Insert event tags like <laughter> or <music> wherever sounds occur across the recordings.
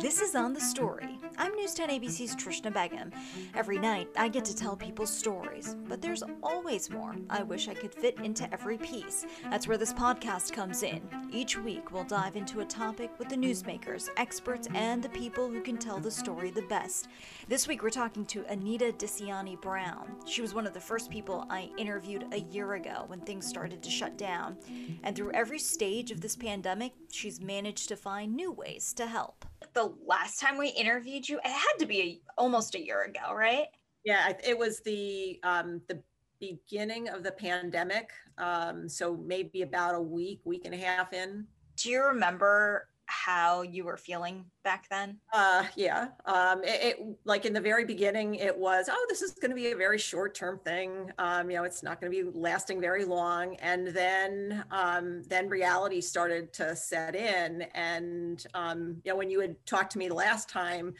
This is On the Story. I'm News 10 ABC's Trishna Begam. Every night, I get to tell people stories, but there's always more I wish I could fit into every piece. That's where this podcast comes in. Each week, we'll dive into a topic with the newsmakers, experts, and the people who can tell the story the best. This week, we're talking to Anita DeCianno Brown. She was one of the first people I interviewed a year ago when things started to shut down. And through every stage of this pandemic, she's managed to find new ways to help the last time we interviewed you, it had to be a, almost a year ago, right? Yeah, it was the um, the beginning of the pandemic. Um, so maybe about a week, week and a half in. Do you remember how you were feeling back then? Uh, yeah. Um, it, it, like in the very beginning, it was, oh, this is going to be a very short term thing. Um, you know, it's not going to be lasting very long. And then, um, then reality started to set in. And, um, you know, when you had talked to me last time,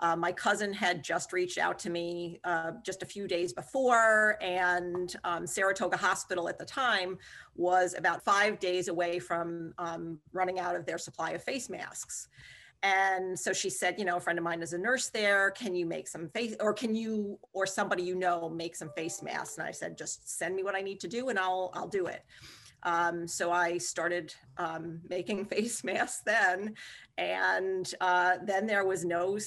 uh, my cousin had just reached out to me uh, just a few days before, and um, Saratoga Hospital at the time was about five days away from um, running out of their supply of face masks. And so she said, you know, a friend of mine is a nurse there. Can you make some face, or can you, or somebody you know, make some face masks? And I said, just send me what I need to do, and I'll I'll do it. Um, so I started um, making <laughs> face masks then, and uh, then there was no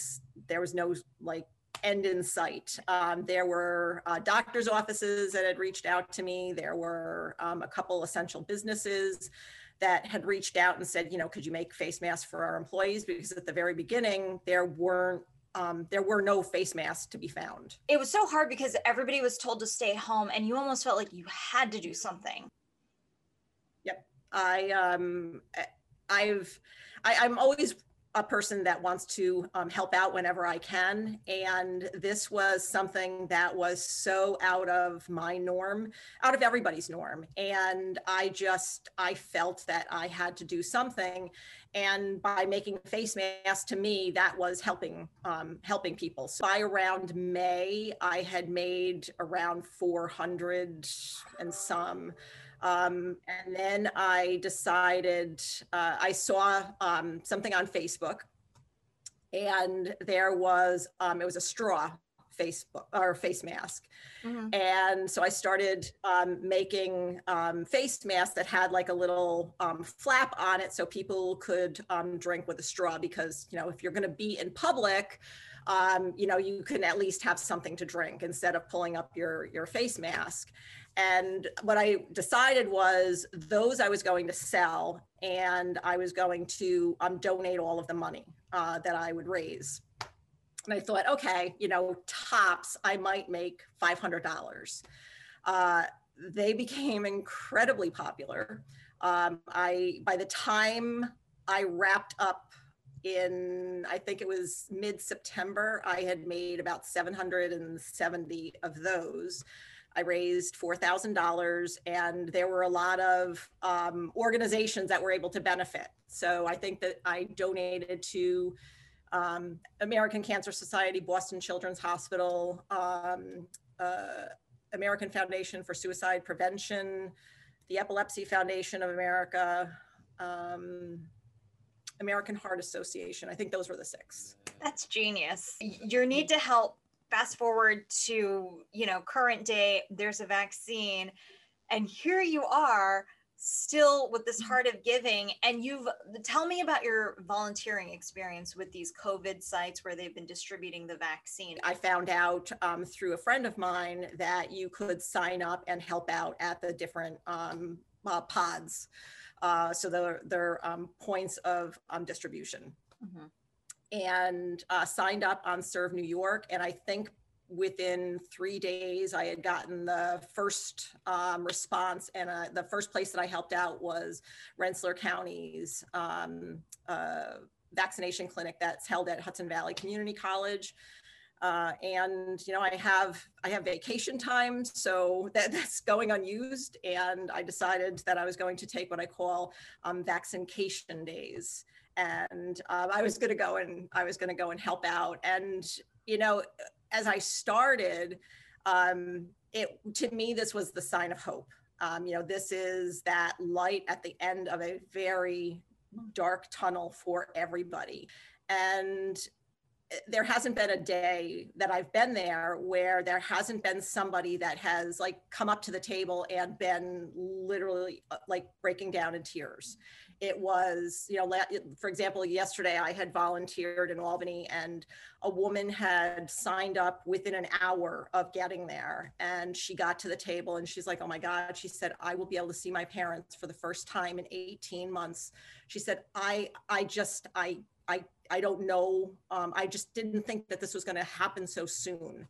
there was no like end in sight. Um, there were uh, doctors' offices that had reached out to me. There were um, a couple essential businesses that had reached out and said, you know, could you make face masks for our employees? Because at the very beginning, there weren't um, there were no face masks to be found. It was so hard because everybody was told to stay home, and you almost felt like you had to do something. Yep, I um, I've I, I'm always a person that wants to um, help out whenever I can. And this was something that was so out of my norm, out of everybody's norm. And I just, I felt that I had to do something. And by making face masks to me, that was helping, um, helping people. So by around May, I had made around 400 and some. Um, and then I decided, uh, I saw um, something on Facebook and there was, um, it was a straw Facebook or face mask. Mm-hmm. And so I started um, making um, face masks that had like a little um, flap on it so people could um, drink with a straw because, you know, if you're going to be in public, um, you know, you can at least have something to drink instead of pulling up your, your face mask. And what I decided was those I was going to sell and I was going to um, donate all of the money uh, that I would raise. And I thought, okay, you know, tops, I might make $500. Uh, they became incredibly popular. Um, I, by the time I wrapped up in, I think it was mid September, I had made about 770 of those. I raised $4,000 and there were a lot of um, organizations that were able to benefit. So I think that I donated to um, American Cancer Society, Boston Children's Hospital, um, uh, American Foundation for Suicide Prevention, the Epilepsy Foundation of America, um, American Heart Association. I think those were the six. That's genius. Your need to help fast forward to you know current day there's a vaccine and here you are still with this heart of giving and you've tell me about your volunteering experience with these covid sites where they've been distributing the vaccine. I found out um, through a friend of mine that you could sign up and help out at the different um, uh, pods uh, so they're, they're um, points of um, distribution. Mm-hmm and uh, signed up on Serve New York. And I think within three days, I had gotten the first um, response. And uh, the first place that I helped out was Rensselaer County's um, uh, vaccination clinic that's held at Hudson Valley Community College. Uh, and you know i have i have vacation time so <laughs> that, that's going unused and i decided that i was going to take what i call um, vaccination days and um, I was going to go and I was going to go and help out. And you know, as I started, um, it to me this was the sign of hope. Um, you know, this is that light at the end of a very dark tunnel for everybody. And there hasn't been a day that I've been there where there hasn't been somebody that has like come up to the table and been literally uh, like breaking down in tears. It was you know for example yesterday i had volunteered in albany and a woman had signed up within an hour of getting there and she got to the table and she's like oh my god she said i will be able to see my parents for the first time in 18 months. She said i i just i i i don't know um, i just didn't think that this was going to happen so soon.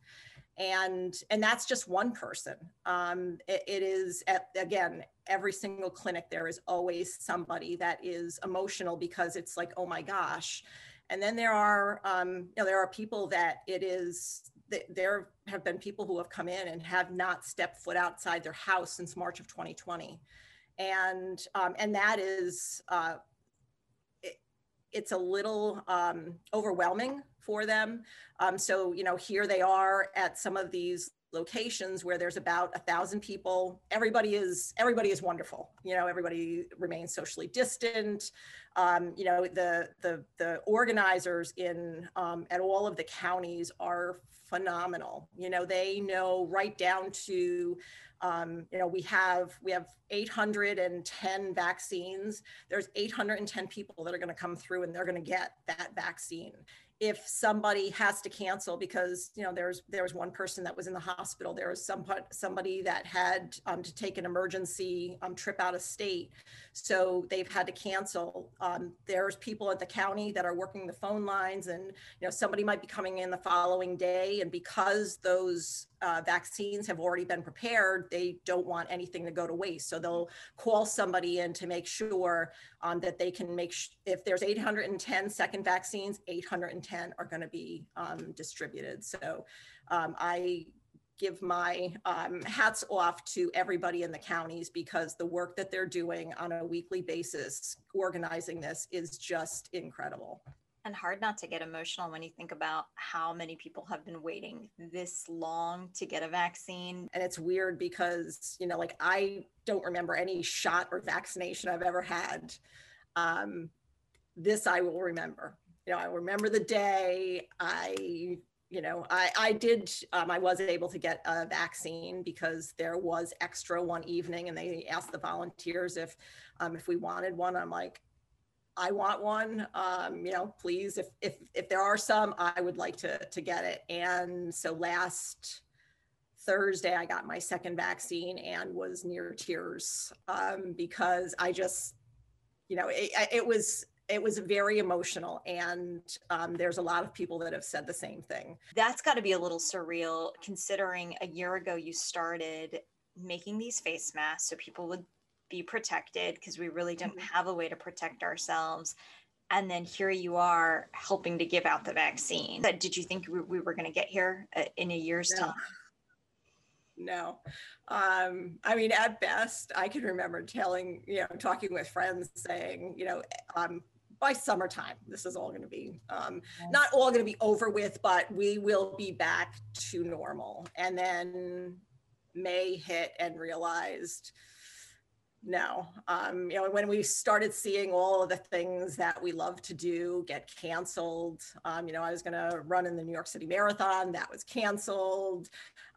And and that's just one person. Um, it, it is at, again every single clinic there is always somebody that is emotional because it's like oh my gosh. And then there are um, you know there are people that it is there have been people who have come in and have not stepped foot outside their house since march of 2020 and um, and that is uh, it's a little um, overwhelming for them. Um, so, you know, here they are at some of these locations where there's about a thousand people. Everybody is everybody is wonderful. You know, everybody remains socially distant. Um, you know, the the the organizers in um, at all of the counties are phenomenal. You know, they know right down to um, you know, we have we have 810 vaccines. There's 810 people that are going to come through and they're going to get that vaccine if somebody has to cancel because you know there's there was one person that was in the hospital there was some somebody that had um, to take an emergency um, trip out of state so they've had to cancel. Um, there's people at the county that are working the phone lines and you know somebody might be coming in the following day and because those uh, vaccines have already been prepared they don't want anything to go to waste. So they'll call somebody in to make sure um, that they can make sh- if there's 810 second vaccines 810 are going to be um, distributed. So um, i give my um, hats off to everybody in the counties because the work that they're doing on a weekly basis organizing this is just incredible and hard not to get emotional when you think about how many people have been waiting this long to get a vaccine. And it's weird because, you know, like I don't remember any shot or vaccination I've ever had. Um, this I will remember. You know, I remember the day I you know i i did um, i was able to get a vaccine because there was extra one evening and they asked the volunteers if um, if we wanted one i'm like I want one. Um, you know, please, if if if there are some, I would like to to get it. And so last Thursday, I got my second vaccine and was near tears um, because I just, you know, it, it was it was very emotional and um, there's a lot of people that have said the same thing. That's got to be a little surreal considering a year ago you started making these face masks so people would be protected because we really didn't mm-hmm. have a way to protect ourselves. And then here you are helping to give out the vaccine. Did you think we were going to get here uh, in a year's no. time? No. Um, i mean at best i can remember telling you know talking with friends saying you know um, by summertime this is all going to be um, not all going to be over with but we will be back to normal. And then may hit and realized no. Um, you know when we started seeing all of the things that we love to do get canceled um, you know i was going to run in the new york city marathon that was canceled.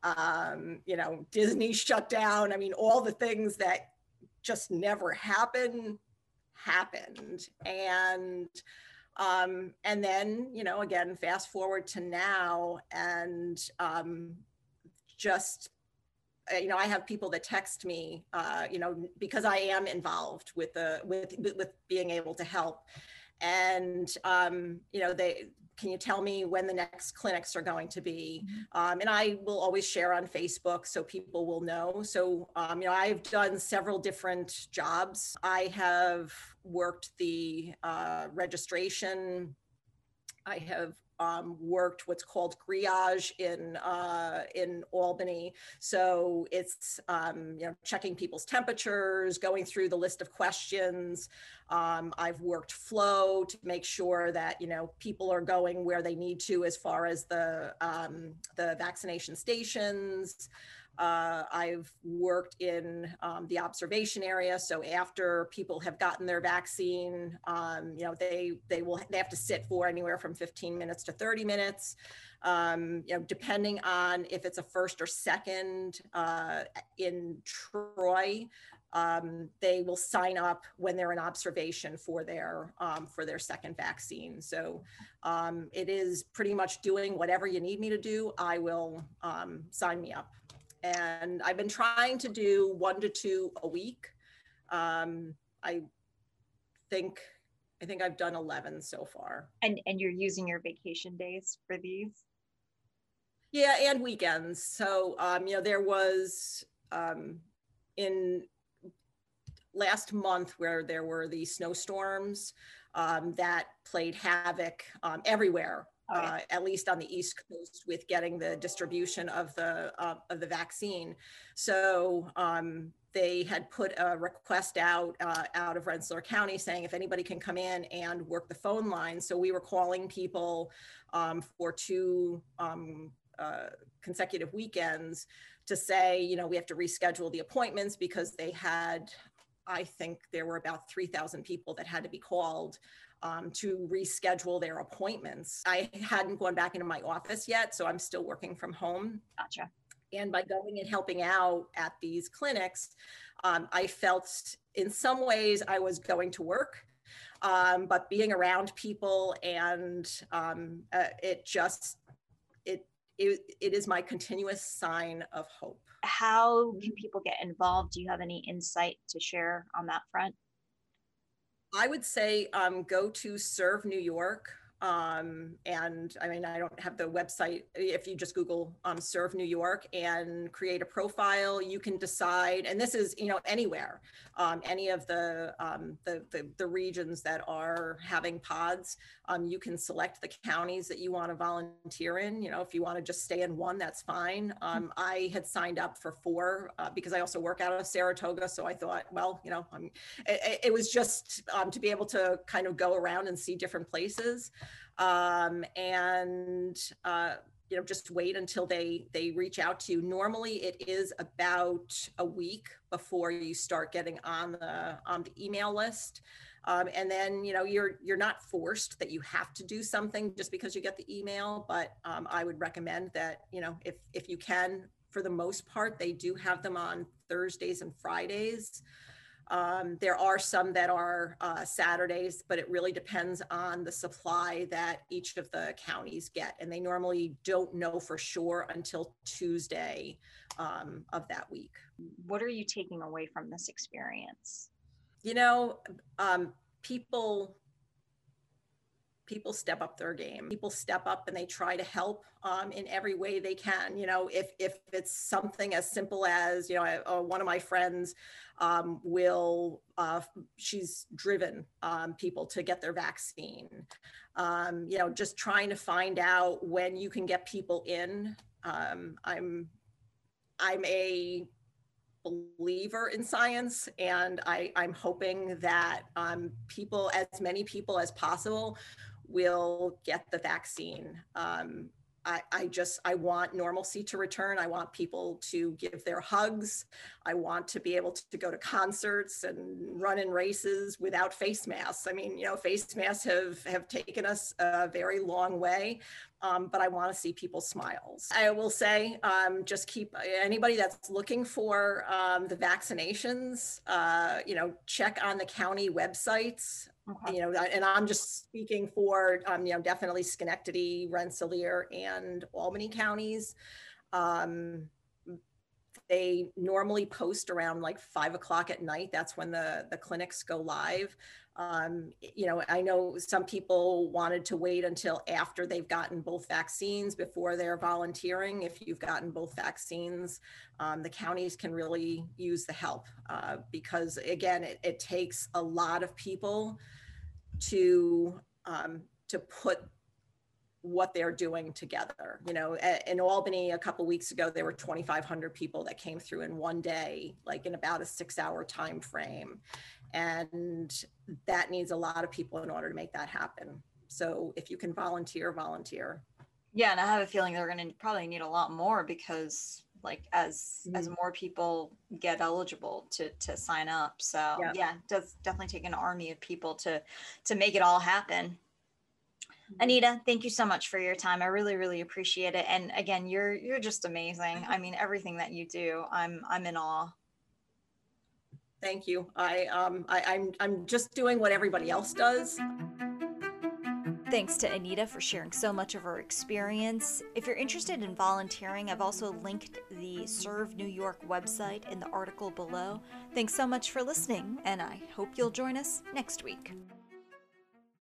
Um, you know disney shut down. I mean all the things that just never happen happened. And um, and then you know again fast forward to now and um, just uh, you know, I have people that text me, uh, you know, because I am involved with the with with being able to help, and um, you know, they can you tell me when the next clinics are going to be? Mm-hmm. Um, and I will always share on Facebook so people will know. So, um, you know, I've done several different jobs. I have worked the uh, registration. I have um, worked what's called triage in uh, in Albany. So it's um, you know checking people's temperatures, going through the list of questions. Um, I've worked flow to make sure that you know people are going where they need to as far as the um, the vaccination stations. Uh, I've worked in um, the observation area. So after people have gotten their vaccine, um, you know, they they will they have to sit for anywhere from 15 minutes to 30 minutes. Um, you know, depending on if it's a first or second uh, in Troy, um, they will sign up when they're in observation for their um, for their second vaccine. So um, it is pretty much doing whatever you need me to do. I will um, sign me up, and I've been trying to do one to two a week. Um, I think I think I've done eleven so far. And and you're using your vacation days for these. Yeah, and weekends. So um, you know there was um, in last month where there were the snowstorms um, that played havoc um, everywhere, uh, at least on the East Coast, with getting the distribution of the uh, of the vaccine. So um, they had put a request out uh, out of Rensselaer County saying if anybody can come in and work the phone line. So we were calling people um, for two um, uh, consecutive weekends to say, you know, we have to reschedule the appointments because they had I think there were about 3,000 people that had to be called um, to reschedule their appointments. I hadn't gone back into my office yet, so I'm still working from home. Gotcha. And by going and helping out at these clinics, um, I felt in some ways I was going to work, um, but being around people and um, uh, it just it, it it is my continuous sign of hope how can people get involved? Do you have any insight to share on that front? I would say um, go to Serve New York um, and I mean, I don't have the website. If you just Google um, Serve New York and create a profile, you can decide. And this is, you know, anywhere, um, any of the, um, the, the, the regions that are having pods, um, you can select the counties that you want to volunteer in. You know, if you want to just stay in one, that's fine. Um, I had signed up for four uh, because I also work out of Saratoga. So I thought, well, you know, it, it, was just to be able to kind of go around and see different places um, and uh, you know just wait until they they reach out to you normally it is about a week before you start getting on the on the email list um, and then you know you're you're not forced that you have to do something just because you get the email but um, i would recommend that you know if if you can for the most part they do have them on thursdays and fridays um, there are some that are uh, Saturdays, but it really depends on the supply that each of the counties get. And they normally don't know for sure until Tuesday um, of that week. What are you taking away from this experience? You know, um, people people step up their game. People step up and they try to help um, in every way they can. You know if if it's something as simple as you know I, uh, one of my friends um, will uh, she's driven um, people to get their vaccine. Um, you know just trying to find out when you can get people in. Um, i'm i'm a believer in science and I, i'm hoping that um, people as many people as possible will get the vaccine. Um, I, I, just I want normalcy to return. I want people to give their hugs. I want to be able to, to, go to concerts and run in races without face masks. I mean, you know, face masks have have taken us a very long way, um, but I want to see people's smiles. I will say, um, just keep anybody that's looking for um, the vaccinations. Uh, you know, check on the county websites. Okay. You know, and I'm just speaking for, um, you know, definitely Schenectady, Rensselaer, and Albany counties. Um, they normally post around like five o'clock at night. That's when the the clinics go live. Um, you know, I know some people wanted to wait until after they've gotten both vaccines before they're volunteering. If you've gotten both vaccines, um, the counties can really use the help uh, because, again, it, it, takes a lot of people to um, to put what they're doing together. You know, in Albany a couple weeks ago, there were 2,500 people that came through in one day, like in about a six-hour time frame, and that needs a lot of people in order to make that happen. So if you can volunteer, volunteer. Yeah, and I have a feeling they're going to probably need a lot more because like as as Mhm. more people get eligible to to sign up so Yeah. yeah, does definitely take an army of people to to make it all happen anita thank you so much for your time i really really appreciate it and again you're you're just amazing i mean everything that you do i'm i'm in awe Thank you. I, um, I, I'm, I'm just doing what everybody else does. Thanks to Anita for sharing so much of her experience. If you're interested in volunteering, I've also linked the Serve New York website in the article below. Thanks so much for listening, and I hope you'll join us next week.